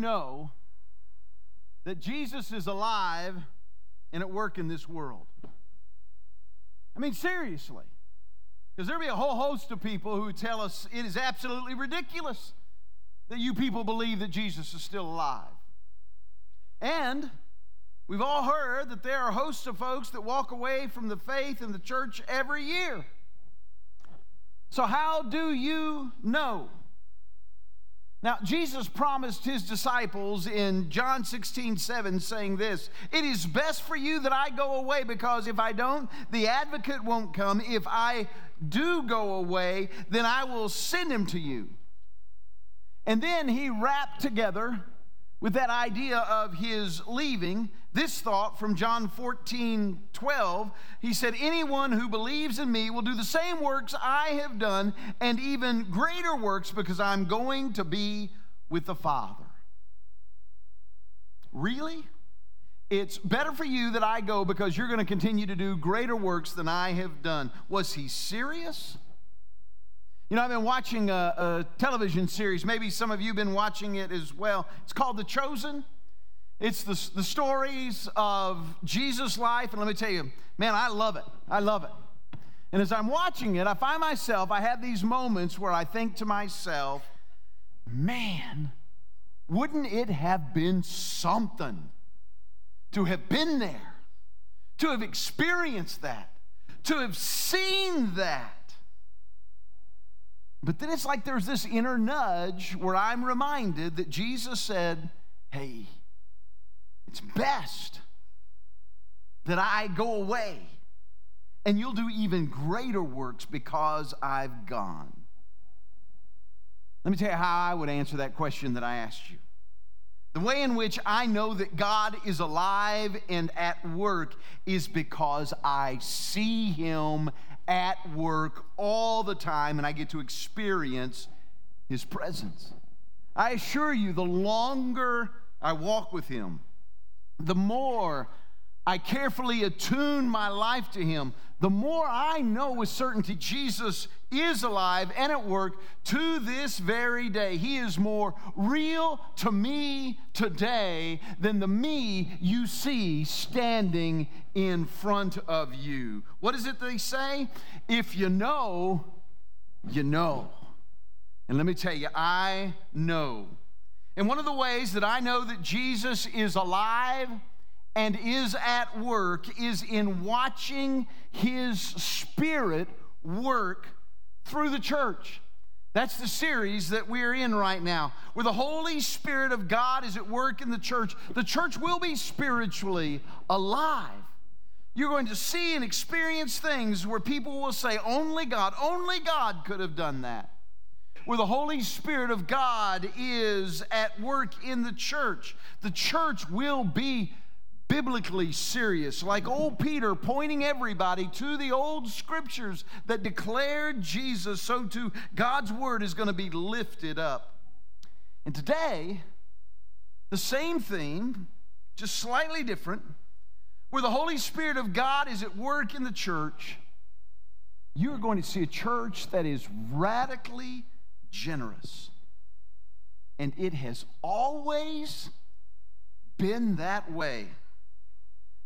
know that Jesus is alive and at work in this world? I mean, seriously. Because there'll be a whole host of people who tell us it is absolutely ridiculous that you people believe that Jesus is still alive. And we've all heard that there are hosts of folks that walk away from the faith in the church every year. So, how do you know? Now, Jesus promised his disciples in John 16, 7, saying this It is best for you that I go away, because if I don't, the advocate won't come. If I do go away, then I will send him to you. And then he wrapped together with that idea of his leaving this thought from John 14, 12. He said, Anyone who believes in me will do the same works I have done, and even greater works, because I'm going to be with the Father. Really? It's better for you that I go because you're going to continue to do greater works than I have done. Was he serious? You know, I've been watching a, a, television series. Maybe some of you have been watching it as well. It's called The Chosen. It's the, the stories of Jesus' life. And let me tell you, man, I love it. I love it. And as I'm watching it, I find myself, I have these moments where I think to myself, man, wouldn't it have been something to have been there, to have experienced that, to have seen that? But then it's like there's this inner nudge where I'm reminded that Jesus said, Hey, it's best that I go away and you'll do even greater works because I've gone. Let me tell you how I would answer that question that I asked you. The way in which I know that God is alive and at work is because I see Him at work all the time and I get to experience His presence. I assure you, the longer I walk with Him, the more I carefully attune my life to Him, the more I know with certainty Jesus is alive and at work to this very day. He is more real to me today than the me you see standing in front of you. What is it they say? If you know, you know. And let me tell you, I know. And one of the ways that I know that Jesus is alive and is at work is in watching his spirit work through the church. That's the series that we're in right now, where the Holy Spirit of God is at work in the church. The church will be spiritually alive. You're going to see and experience things where people will say, Only God, only God could have done that. Where the Holy Spirit of God is at work in the church. The church will be biblically serious, like old Peter pointing everybody to the old scriptures that declared Jesus, so too God's word is going to be lifted up. And today, the same theme, just slightly different, where the Holy Spirit of God is at work in the church, you are going to see a church that is radically generous. And it has always been that way.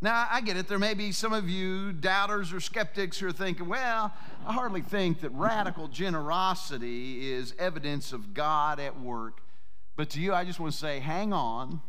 Now, I get it. There may be some of you doubters or skeptics who are thinking, well, I hardly think that radical generosity is evidence of God at work. But to you, I just want to say, hang on,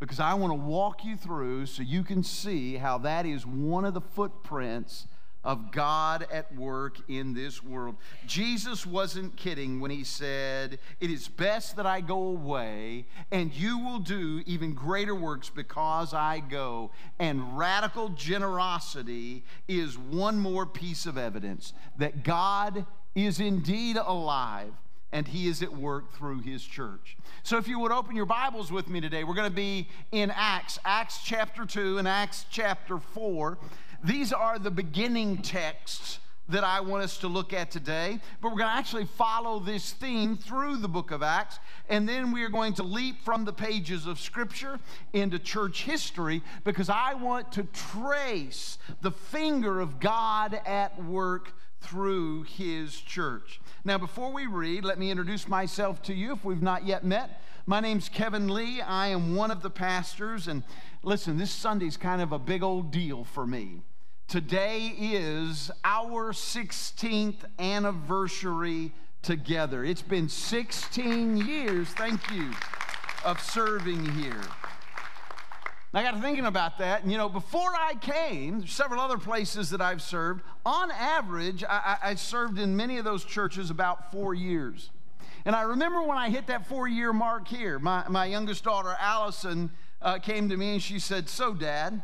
because I want to walk you through so you can see how that is one of the footprints of God at work in this world. Jesus wasn't kidding when he said, It is best that I go away, and you will do even greater works because I go. And radical generosity is one more piece of evidence that God is indeed alive and he is at work through his church. So if you would open your Bibles with me today, we're going to be in Acts, Acts chapter 2 and Acts chapter 4. These are the beginning texts that I want us to look at today. But we're going to actually follow this theme through the book of Acts. And then we are going to leap from the pages of Scripture into church history because I want to trace the finger of God at work through His church. Now, before we read, let me introduce myself to you if we've not yet met. My name's Kevin Lee. I am one of the pastors. And listen, this Sunday's kind of a big old deal for me. Today is our 16th anniversary together. It's been 16 years, thank you, of serving here. I got to thinking about that, and you know, before I came, several other places that I've served. On average, I, I served in many of those churches about four years. And I remember when I hit that four year mark here, my, my youngest daughter, Allison, uh, came to me and she said, So, Dad,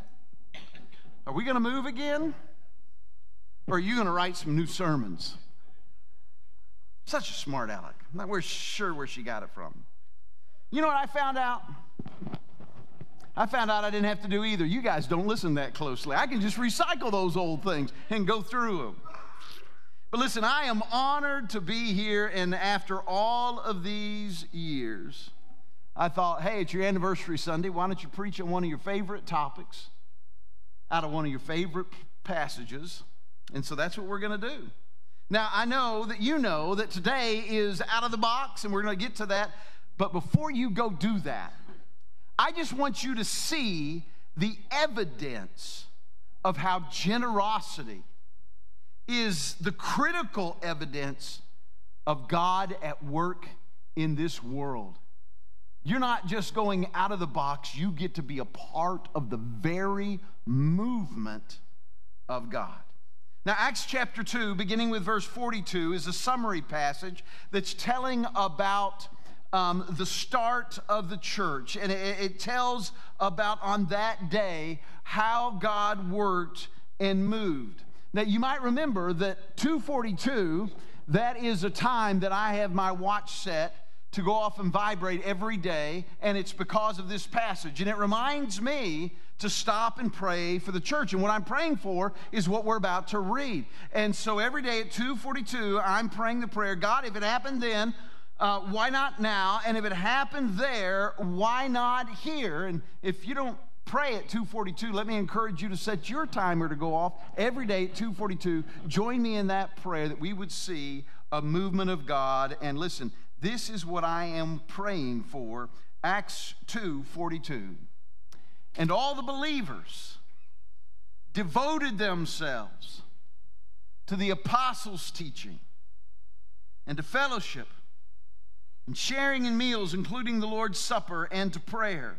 are we going to move again? Or are you going to write some new sermons? Such a smart aleck. I'm not sure where she got it from. You know what I found out? I found out I didn't have to do either. You guys don't listen that closely. I can just recycle those old things and go through them. But listen, I am honored to be here, and after all of these years, I thought, hey, it's your anniversary Sunday. Why don't you preach on one of your favorite topics out of one of your favorite passages? And so that's what we're going to do. Now, I know that you know that today is out of the box, and we're going to get to that. But before you go do that, I just want you to see the evidence of how generosity is the critical evidence of God at work in this world. You're not just going out of the box, you get to be a part of the very movement of God. Now, Acts chapter 2, beginning with verse 42, is a summary passage that's telling about um, the start of the church. And it, it tells about on that day how God worked and moved. Now, you might remember that 242, that is a time that I have my watch set to go off and vibrate every day, and it's because of this passage. And it reminds me to stop and pray for the church. And what I'm praying for is what we're about to read. And so every day at 242, I'm praying the prayer God, if it happened then, uh, why not now? And if it happened there, why not here? And if you don't pray at 242 let me encourage you to set your timer to go off every day at 242 join me in that prayer that we would see a movement of god. And listen this is what i am praying for. Acts 242 and all the believers devoted themselves to the apostles teaching and to fellowship and sharing in meals including the lord's supper and to prayer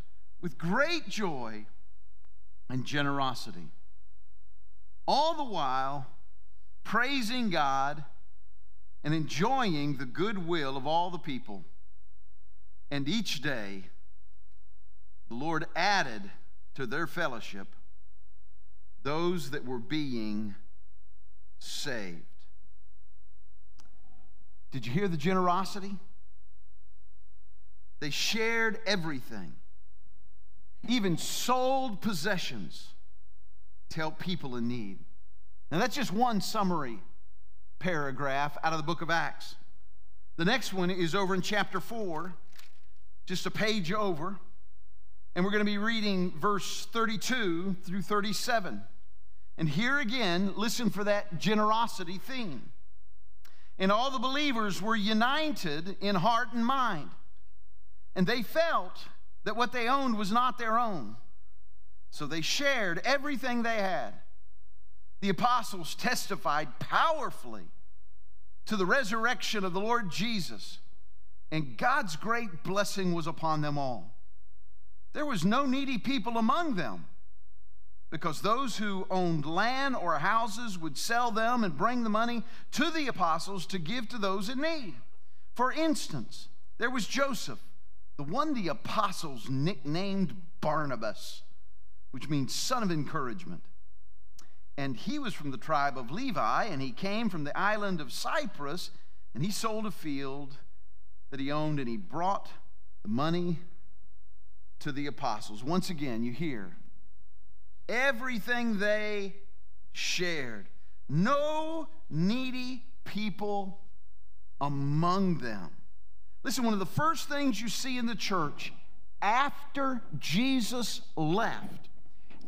with great joy and generosity. All the while praising God and enjoying the goodwill of all the people. And each day, the Lord added to their fellowship those that were being saved. Did you hear the generosity? They shared everything even sold possessions to help people in need. Now, that's just one summary paragraph out of the book of Acts. The next one is over in chapter 4, just a page over. And we're going to be reading verse 32 through 37. And here again, listen for that generosity theme. And all the believers were united in heart and mind. And they felt that what they owned was not their own. So they shared everything they had. The apostles testified powerfully to the resurrection of the Lord Jesus, and God's great blessing was upon them all. There was no needy people among them because those who owned land or houses would sell them and bring the money to the apostles to give to those in need. For instance, there was Joseph the one the apostles nicknamed Barnabas, which means son of encouragement. And he was from the tribe of Levi, and he came from the island of Cyprus, and he sold a field that he owned, and he brought the money to the apostles. Once again, you hear everything they shared. No needy people among them. Listen, one of the first things you see in the church after Jesus left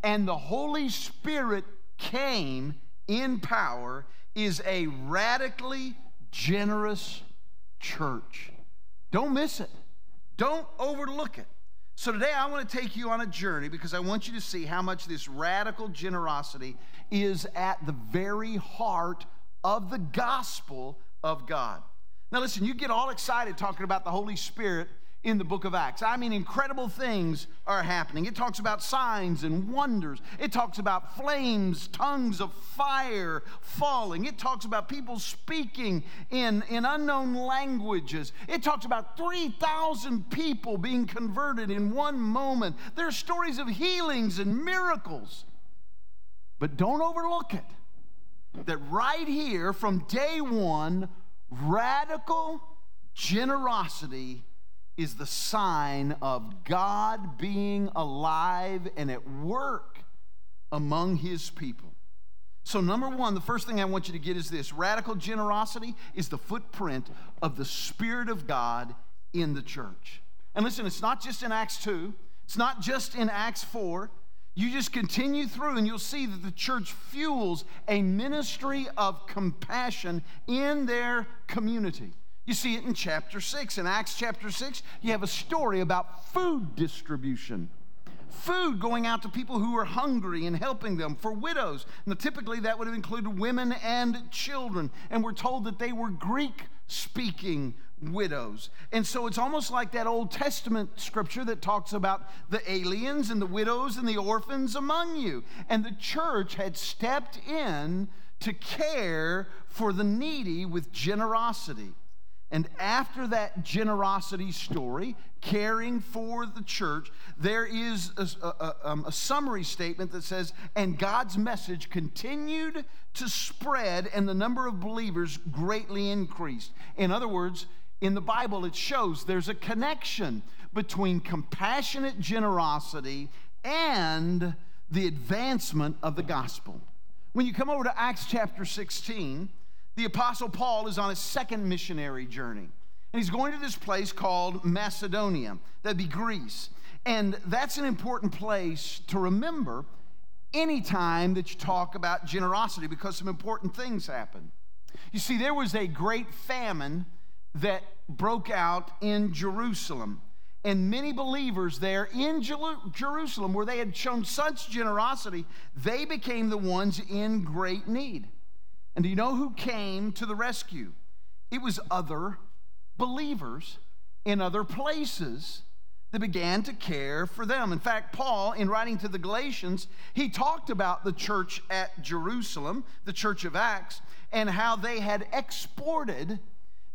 and the Holy Spirit came in power is a radically generous church. Don't miss it, don't overlook it. So, today I want to take you on a journey because I want you to see how much this radical generosity is at the very heart of the gospel of God. Now, listen, you get all excited talking about the Holy Spirit in the book of Acts. I mean, incredible things are happening. It talks about signs and wonders, it talks about flames, tongues of fire falling, it talks about people speaking in, in unknown languages, it talks about 3,000 people being converted in one moment. There are stories of healings and miracles. But don't overlook it that right here from day one, radical generosity is the sign of God being alive and at work among his people. So, number one, the first thing I want you to get is this radical generosity is the footprint of the Spirit of God in the church. And listen, it's not just in Acts 2, it's not just in Acts 4. You just continue through and you'll see that the church fuels a ministry of compassion in their community. You see it in chapter 6. In Acts chapter 6, you have a story about food distribution. Food going out to people who are hungry and helping them for widows. Now, typically, that would have included women and children. And we're told that they were Greek speaking widows. And so it's almost like that Old Testament scripture that talks about the aliens and the widows and the orphans among you. And the church had stepped in to care for the needy with generosity. And after that generosity story, caring for the church, there is a, a, um, a, summary statement that says, and God's message continued to spread, and the number of believers greatly increased. In other words, in the Bible, it shows there's a connection between compassionate generosity and the advancement of the gospel. When you come over to Acts chapter 16, the Apostle Paul is on his second missionary journey. And he's going to this place called Macedonia, that'd be Greece. And that's an important place to remember anytime that you talk about generosity because some important things happen. You see, there was a great famine that broke out in Jerusalem. And many believers there in Jerusalem, where they had shown such generosity, they became the ones in great need. And do you know who came to the rescue? It was other believers in other places that began to care for them. In fact, Paul, in writing to the Galatians, he talked about the church at Jerusalem, the church of Acts, and how they had exported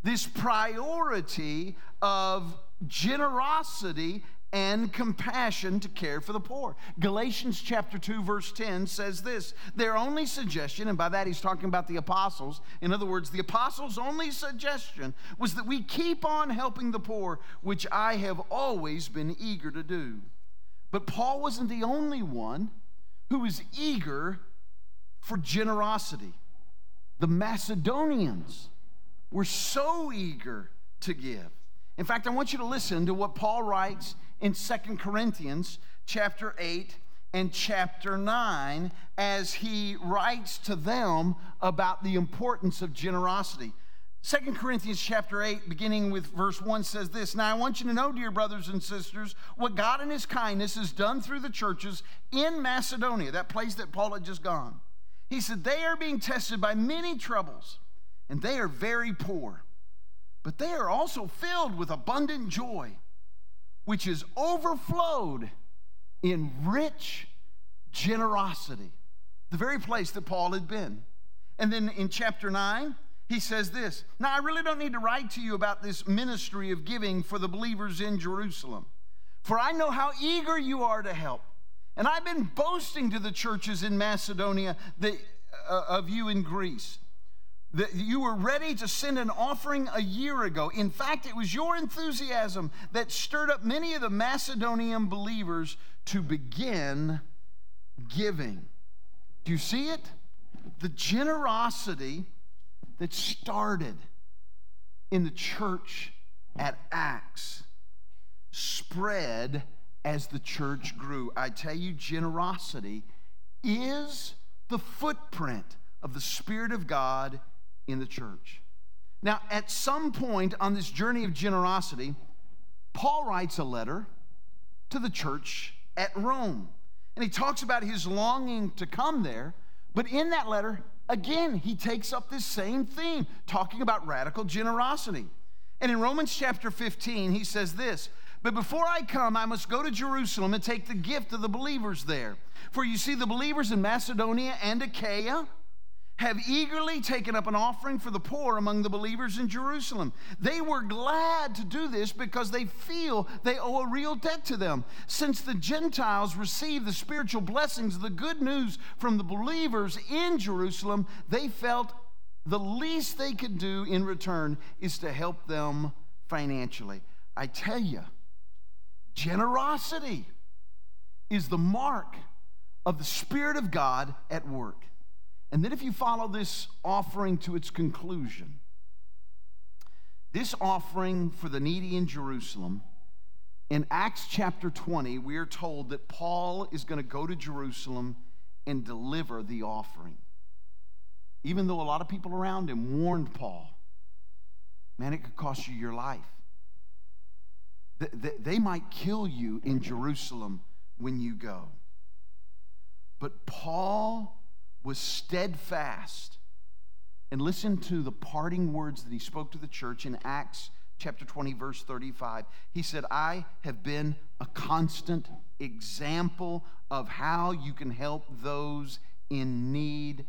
this priority of generosity and compassion to care for the poor. Galatians chapter 2 verse 10 says this, their only suggestion and by that he's talking about the apostles, in other words, the apostles' only suggestion was that we keep on helping the poor, which I have always been eager to do. But Paul wasn't the only one who was eager for generosity. The Macedonians were so eager to give. In fact, I want you to listen to what Paul writes in Second Corinthians chapter 8 and chapter 9 as he writes to them about the importance of generosity. Second Corinthians chapter 8, beginning with verse 1, says this Now I want you to know, dear brothers and sisters, what God in his kindness has done through the churches in Macedonia, that place that Paul had just gone. He said, They are being tested by many troubles, and they are very poor, but they are also filled with abundant joy which is overflowed in rich generosity. The very place that Paul had been. And then in chapter 9, he says this Now, I really don't need to write to you about this ministry of giving for the believers in Jerusalem, for I know how eager you are to help. And I've been boasting to the churches in Macedonia that, uh, of you in Greece. That you were ready to send an offering a year ago. In fact, it was your enthusiasm that stirred up many of the Macedonian believers to begin giving. Do you see it? The generosity that started in the church at Acts spread as the church grew. I tell you, generosity is the footprint of the Spirit of God in the church. Now, at some point on this journey of generosity, Paul writes a letter to the church at Rome. And he talks about his longing to come there. But in that letter, again, he takes up this same theme, talking about radical generosity. And in Romans chapter 15, he says this But before I come, I must go to Jerusalem and take the gift of the believers there. For you see, the believers in Macedonia and Achaia, have eagerly taken up an offering for the poor among the believers in Jerusalem. They were glad to do this because they feel they owe a real debt to them. Since the Gentiles receive the spiritual blessings of the good news from the believers in Jerusalem, they felt the least they could do in return is to help them financially. I tell you, generosity is the mark of the Spirit of God at work. And then, if you follow this offering to its conclusion, this offering for the needy in Jerusalem, in Acts chapter 20, we are told that Paul is going to go to Jerusalem and deliver the offering. Even though a lot of people around him warned Paul, man, it could cost you your life. They might kill you in Jerusalem when you go. But Paul was steadfast. And listen to the parting words that he spoke to the church in Acts chapter 20, verse 35. He said, I have been a constant example of how you can help those in need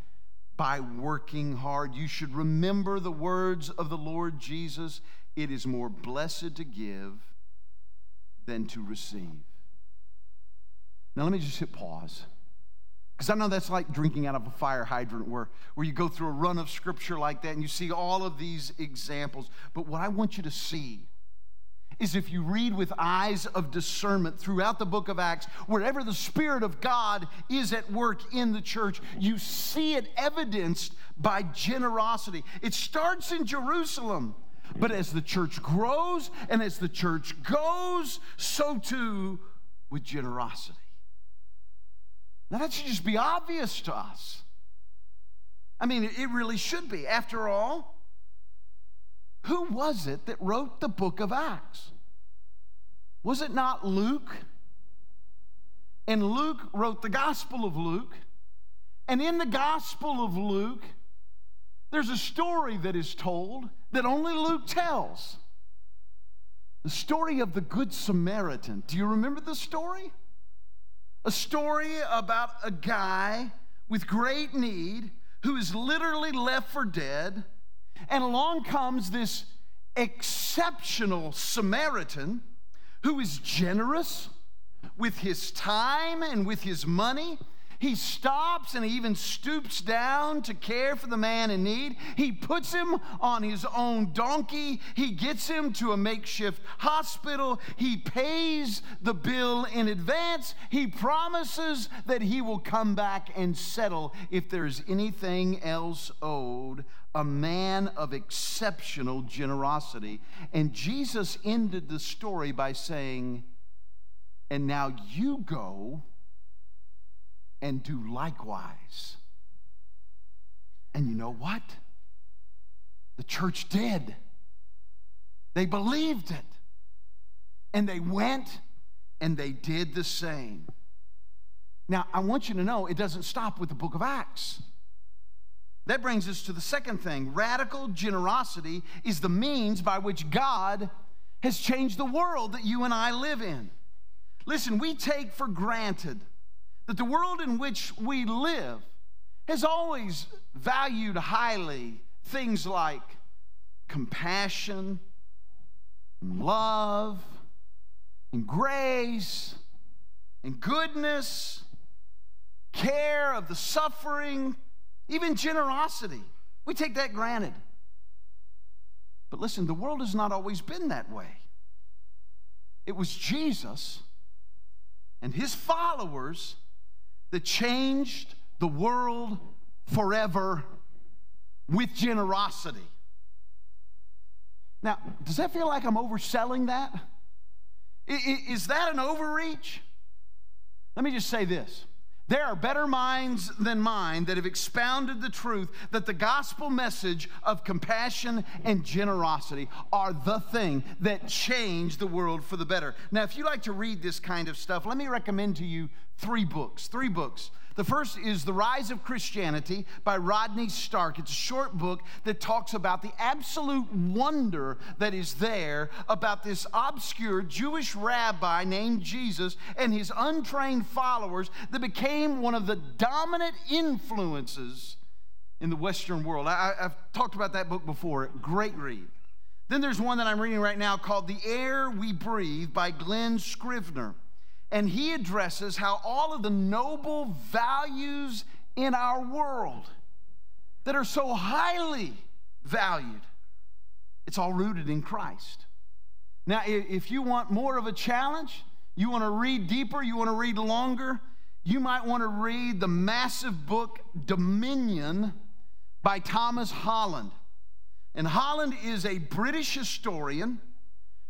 by working hard. You should remember the words of the Lord Jesus it is more blessed to give than to receive. Now, let me just hit pause. Because I know that's like drinking out of a fire hydrant where, where you go through a run of scripture like that and you see all of these examples. But what I want you to see is if you read with eyes of discernment throughout the book of Acts, wherever the Spirit of God is at work in the church, you see it evidenced by generosity. It starts in Jerusalem, but as the church grows and as the church goes, so too with generosity. Now, that should just be obvious to us. I mean, it really should be. After all, who was it that wrote the book of Acts? Was it not Luke? And Luke wrote the Gospel of Luke. And in the Gospel of Luke, there's a story that is told that only Luke tells. The story of the Good Samaritan. Do you remember the story? A story about a guy with great need who is literally left for dead. And along comes this exceptional Samaritan who is generous with his time and with his money he stops and he even stoops down to care for the man in need. He puts him on his own donkey. He gets him to a makeshift hospital. He pays the bill in advance. He promises that he will come back and settle if there's anything else owed. A man of exceptional generosity. And Jesus ended the story by saying, And now you go and do likewise. And you know what? The church did. They believed it. And they went and they did the same. Now, I want you to know it doesn't stop with the book of Acts. That brings us to the second thing radical generosity is the means by which God has changed the world that you and I live in. Listen, we take for granted that the world in which we live has always valued highly things like compassion, and love, and grace, and goodness, care of the suffering, even generosity. We take that granted. But listen, the world has not always been that way. It was Jesus and his followers that changed the world forever with generosity. Now, does that feel like I'm overselling that? Is that an overreach? Let me just say this. There are better minds than mine that have expounded the truth that the gospel message of compassion and generosity are the thing that change the world for the better. Now, if you like to read this kind of stuff, let me recommend to you three books. Three books. The first is The Rise of Christianity by Rodney Stark. It's a short book that talks about the absolute wonder that is there about this obscure Jewish rabbi named Jesus and his untrained followers that became one of the dominant influences in the Western world. I, have talked about that book before. Great read. Then there's one that I'm reading right now called The Air We Breathe by Glen Scrivener and he addresses how all of the noble values in our world that are so highly valued, it's all rooted in Christ. Now, if you want more of a challenge, you want to read deeper, you want to read longer, you might want to read the massive book Dominion by Thomas Holland. And Holland is a British historian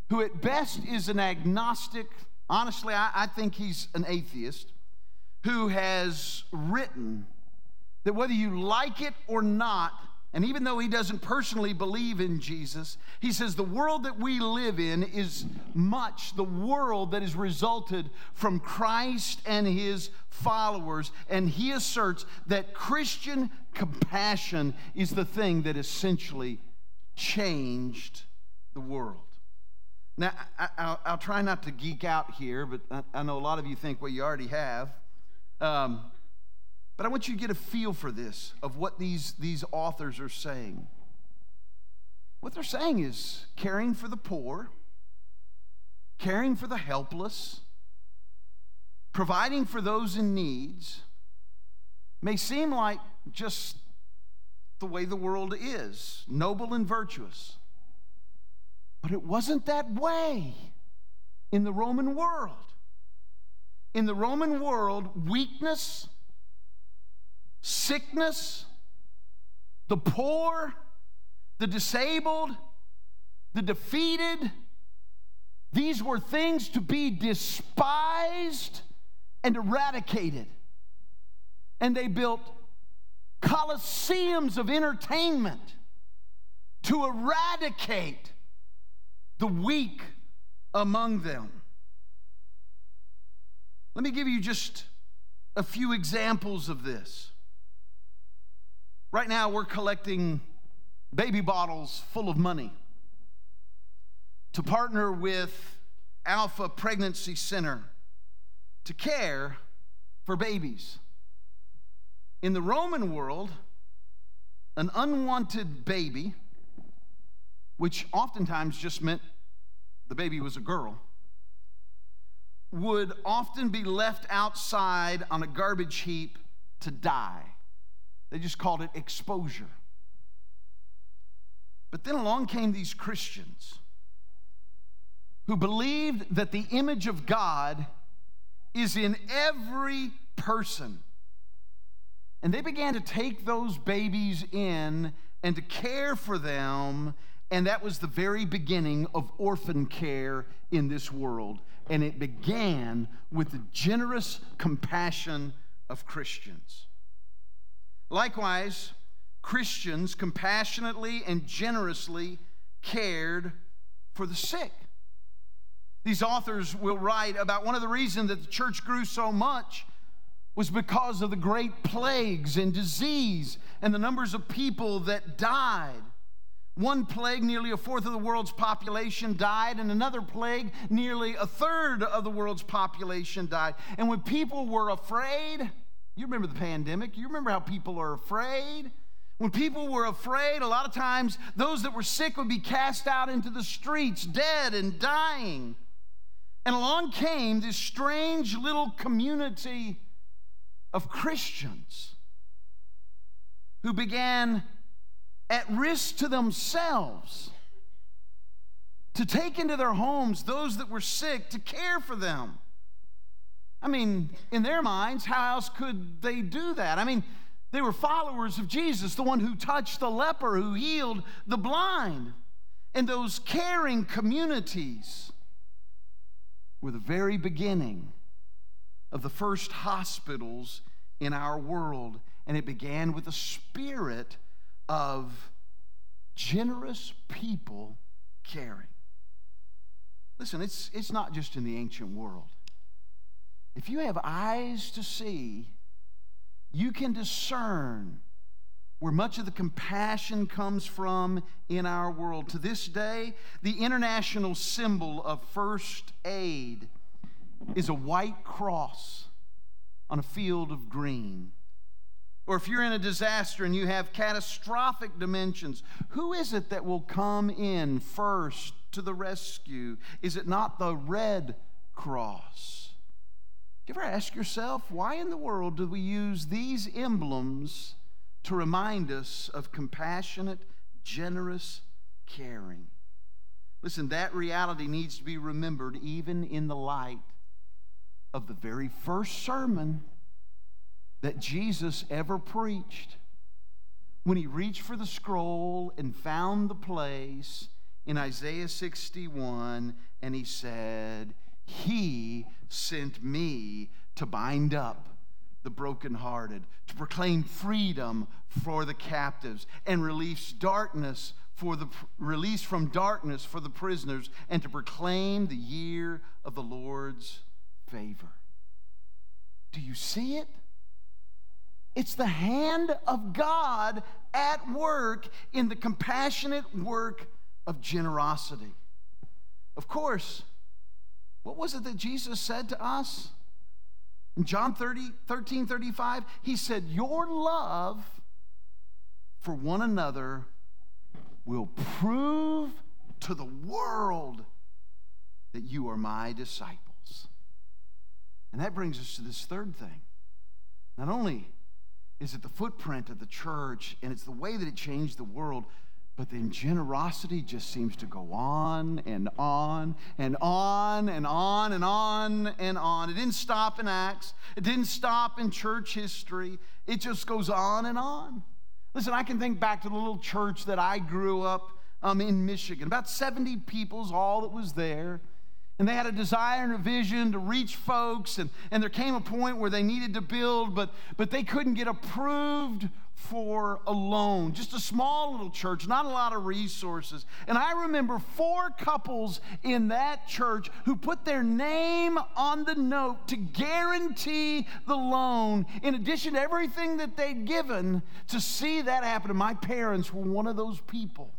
who, at best, is an agnostic honestly, I, I think he's an atheist who has written that whether you like it or not, and even though he doesn't personally believe in Jesus, he says the world that we live in is much the world that has resulted from Christ and his followers. And he asserts that Christian compassion is the thing that essentially changed the world. Now, I, will try not to geek out here, but I, I, know a lot of you think, well, you already have. Um, but I want you to get a feel for this, of what these, these authors are saying. What they're saying is caring for the poor, caring for the helpless, providing for those in needs may seem like just the way the world is noble and virtuous. But it wasn't that way in the Roman world. In the Roman world, weakness, sickness, the poor, the disabled, the defeated, these were things to be despised and eradicated. And they built coliseums of entertainment to eradicate the weak among them. Let me give you just a few examples of this. Right now, we're collecting baby bottles full of money to partner with Alpha Pregnancy Center to care for babies. In the Roman world, an unwanted baby which oftentimes just meant the baby was a girl, would often be left outside on a garbage heap to die. They just called it exposure. But then along came these Christians who believed that the image of God is in every person. And they began to take those babies in and to care for them and that was the very beginning of orphan care in this world. And it began with the generous compassion of Christians. Likewise, Christians compassionately and generously cared for the sick. These authors will write about one of the reasons that the church grew so much was because of the great plagues and disease and the numbers of people that died. One plague, nearly a fourth of the world's population died, and another plague, nearly a third of the world's population died. And when people were afraid, you remember the pandemic, you remember how people are afraid. When people were afraid, a lot of times those that were sick would be cast out into the streets, dead and dying. And along came this strange little community of Christians who began at risk to themselves to take into their homes those that were sick, to care for them. I mean, in their minds, how else could they do that? I mean, they were followers of Jesus, the one who touched the leper, who healed the blind. And those caring communities were the very beginning of the first hospitals in our world. And it began with a spirit of generous people caring. Listen, it's, it's not just in the ancient world. If you have eyes to see, you can discern where much of the compassion comes from in our world. To this day, the international symbol of first aid is a white cross on a field of green. Or if you're in a disaster and you have catastrophic dimensions, who is it that will come in first to the rescue? Is it not the Red Cross? Do you ever ask yourself, why in the world do we use these emblems to remind us of compassionate, generous caring? Listen, that reality needs to be remembered even in the light of the very first sermon that Jesus ever preached. When he reached for the scroll and found the place in Isaiah 61, and he said, He sent me to bind up the brokenhearted, to proclaim freedom for the captives, and release darkness for the release from darkness for the prisoners, and to proclaim the year of the Lord's favor. Do you see it? It's the hand of God at work in the compassionate work of generosity. Of course, what was it that Jesus said to us? In John 30, 13 35, he said, Your love for one another will prove to the world that you are my disciples. And that brings us to this third thing. Not only is it the footprint of the church and it's the way that it changed the world, but then generosity just seems to go on and on and on and on and on and on. It didn't stop in Acts, it didn't stop in church history. It just goes on and on. Listen, I can think back to the little church that I grew up um, in Michigan. About 70 people's all that was there. And they had a desire and a vision to reach folks. And, and there came a point where they needed to build, but, but they couldn't get approved for a loan. Just a small little church, not a lot of resources. And I remember four couples in that church who put their name on the note to guarantee the loan, in addition to everything that they'd given to see that happen. And my parents were one of those people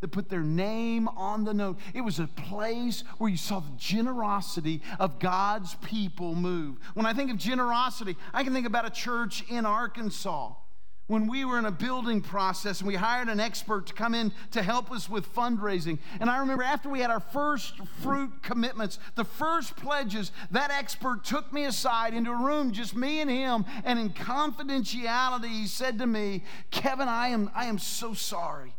that put their name on the note. It was a place where you saw the generosity of God's people move. When I think of generosity, I can think about a church in Arkansas. When we were in a building process and we hired an expert to come in to help us with fundraising. And I remember after we had our first fruit commitments, the first pledges, that expert took me aside into a room, just me and him, and in confidentiality, he said to me, Kevin, I am, I am so sorry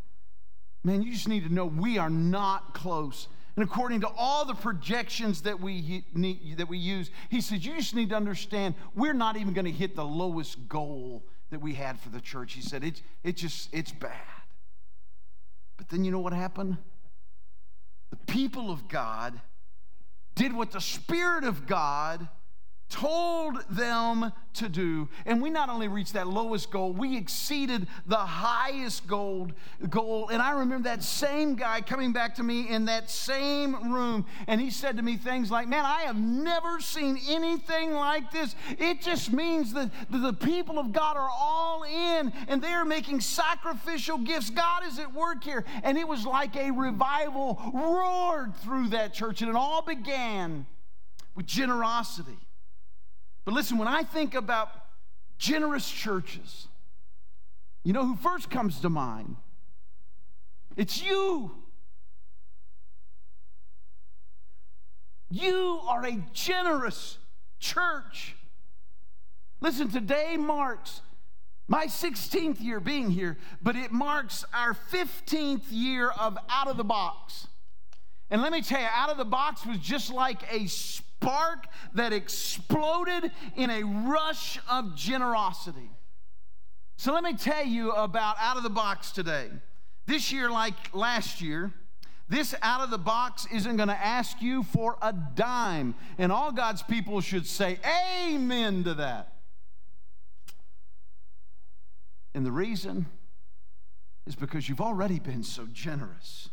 Man, you just need to know we are not close. And according to all the projections that we, need, that we use, he says, You just need to understand we're not even going to hit the lowest goal that we had for the church. He said, It's, it just, it's bad. But then you know what happened? The people of God did what the Spirit of God told them to do. And we not only reached that lowest goal, we exceeded the highest goal, goal. And I remember that same guy coming back to me in that same room, and he said to me things like, Man, I have never seen anything like this. It just means that the people of God are all in and they are making sacrificial gifts. God is at work here. And it was like a revival roared through that church, and it all began with generosity but listen, when I think about generous churches, you know who first comes to mind? It's you. You are a generous church. Listen, today marks my 16th year being here, but it marks our 15th year of out of the box. And let me tell you, out of the box was just like a spark that exploded in a rush of generosity. So let me tell you about out of the box today. This year, like last year, this out of the box isn't going to ask you for a dime. And all God's people should say, Amen to that. And the reason is because you've already been so generous.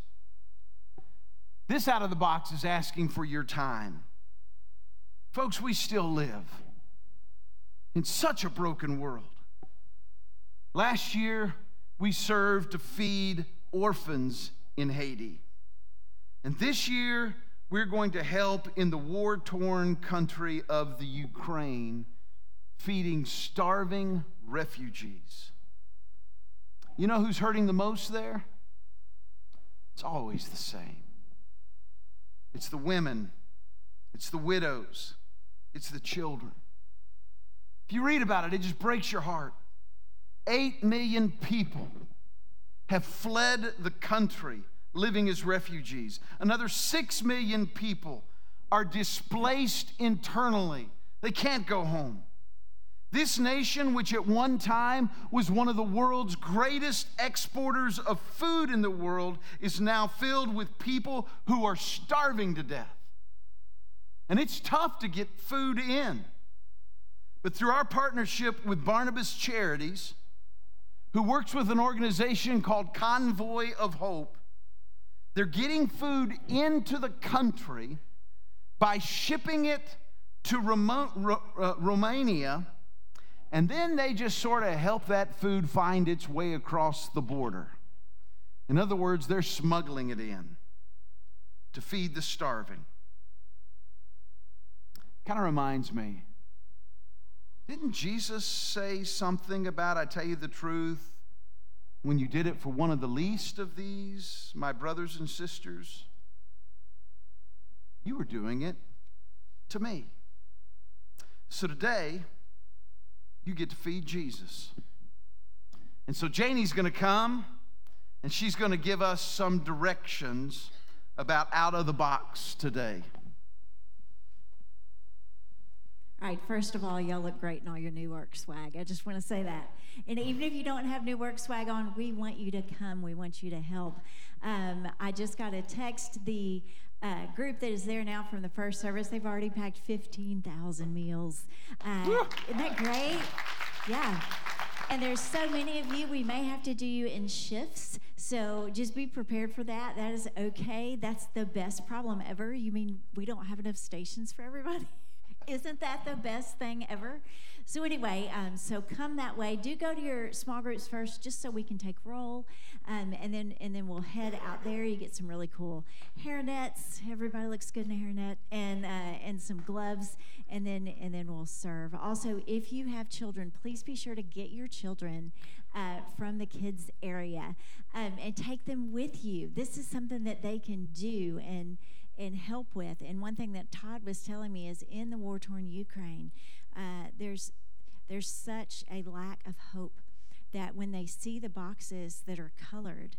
This out of the box is asking for your time. Folks, we still live in such a broken world. Last year, we served to feed orphans in Haiti. And this year, we're going to help in the war torn country of the Ukraine, feeding starving refugees. You know who's hurting the most there? It's always the same it's the women, it's the widows, it's the children. If you read about it, it just breaks your heart. Eight million people have fled the country living as refugees. Another six million people are displaced internally. They can't go home. This nation, which at one time was one of the world's greatest exporters of food in the world, is now filled with people who are starving to death. And it's tough to get food in. But through our partnership with Barnabas Charities, who works with an organization called Convoy of Hope, they're getting food into the country by shipping it to uh, Romania and then they just sort of help that food find its way across the border. In other words, they're smuggling it in to feed the starving. Kind of reminds me didn't Jesus say something about, I tell you the truth, when you did it for one of the least of these, my brothers and sisters? You were doing it to me. So today, you get to feed Jesus. And so Janie's going to come and she's going to give us some directions about out of the box today. All right, first of all, y'all look great in all your new work swag. I just want to say that. And even if you don't have new work swag on, we want you to come. We want you to help. Um, I just got a text. The uh, group that is there now from the first service, they've already packed 15,000 meals. Uh, isn't that great? Yeah. And there's so many of you, we may have to do you in shifts. So just be prepared for that. That is okay. That's the best problem ever. You mean we don't have enough stations for everybody? Isn't that the best thing ever? So anyway, um, so come that way. Do go to your small groups first, just so we can take roll, um, and then and then we'll head out there. You get some really cool hair nets. Everybody looks good in a hairnet, and uh, and some gloves, and then and then we'll serve. Also, if you have children, please be sure to get your children uh, from the kids area um, and take them with you. This is something that they can do and and help with. And one thing that Todd was telling me is in the war torn Ukraine, uh, there's there's such a lack of hope that when they see the boxes that are colored,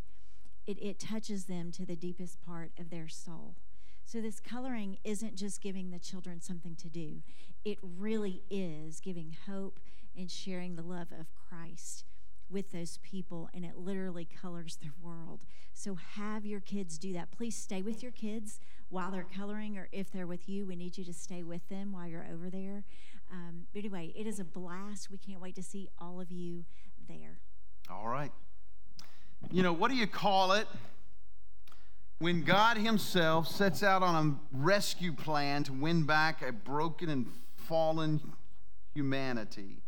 it, it touches them to the deepest part of their soul. So, this coloring isn't just giving the children something to do, it really is giving hope and sharing the love of Christ with those people, and it literally colors their world. So, have your kids do that. Please stay with your kids while they're coloring, or if they're with you, we need you to stay with them while you're over there. Um, but anyway, it is a blast. We can't wait to see all of you there. All right. You know, what do you call it when God Himself sets out on a rescue plan to win back a broken and fallen humanity?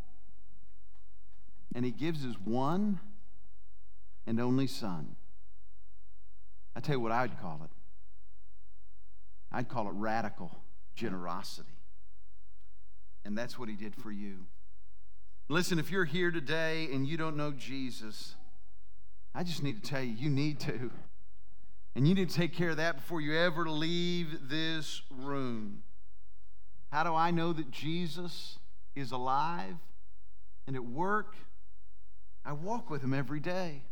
And He gives His one and only Son. I tell you what I'd call it. I'd call it radical generosity. And that's what he did for you. Listen, if you're here today and you don't know Jesus, I just need to tell you, you need to. And you need to take care of that before you ever leave this room. How do I know that Jesus is alive and at work I walk with him every day.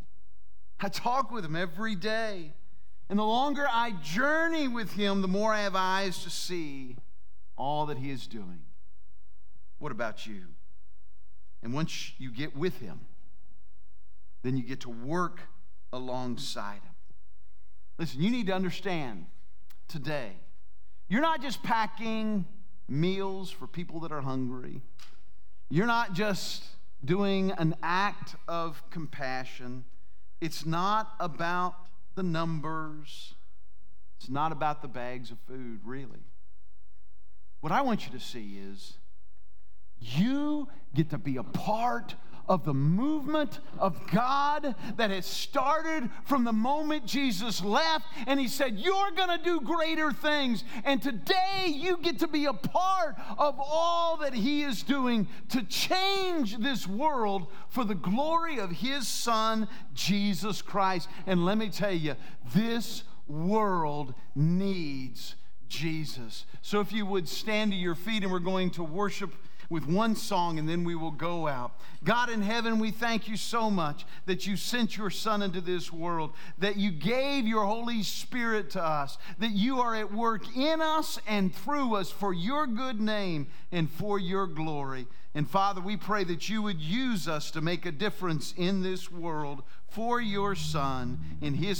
I talk with him every day. And the longer I journey with him, the more I have eyes to see all that he is doing. What about you? And once you get with him, then you get to work alongside him. Listen, you need to understand today, you're not just packing meals for people that are hungry, you're not just doing an act of compassion. It's not about the numbers, it's not about the bags of food, really. What I want you to see is you get to be a part of the movement of God that has started from the moment Jesus left. And He said, You're going to do greater things. And today you get to be a part of all that He is doing to change this world for the glory of His Son, Jesus Christ. And let me tell you, this world needs Jesus. So if you would stand to your feet and we're going to worship with one song and then we will go out. God in heaven, we thank you so much that you sent your Son into this world, that you gave your Holy Spirit to us, that you are at work in us and through us for your good name and for your glory. And Father, we pray that you would use us to make a difference in this world for your Son in his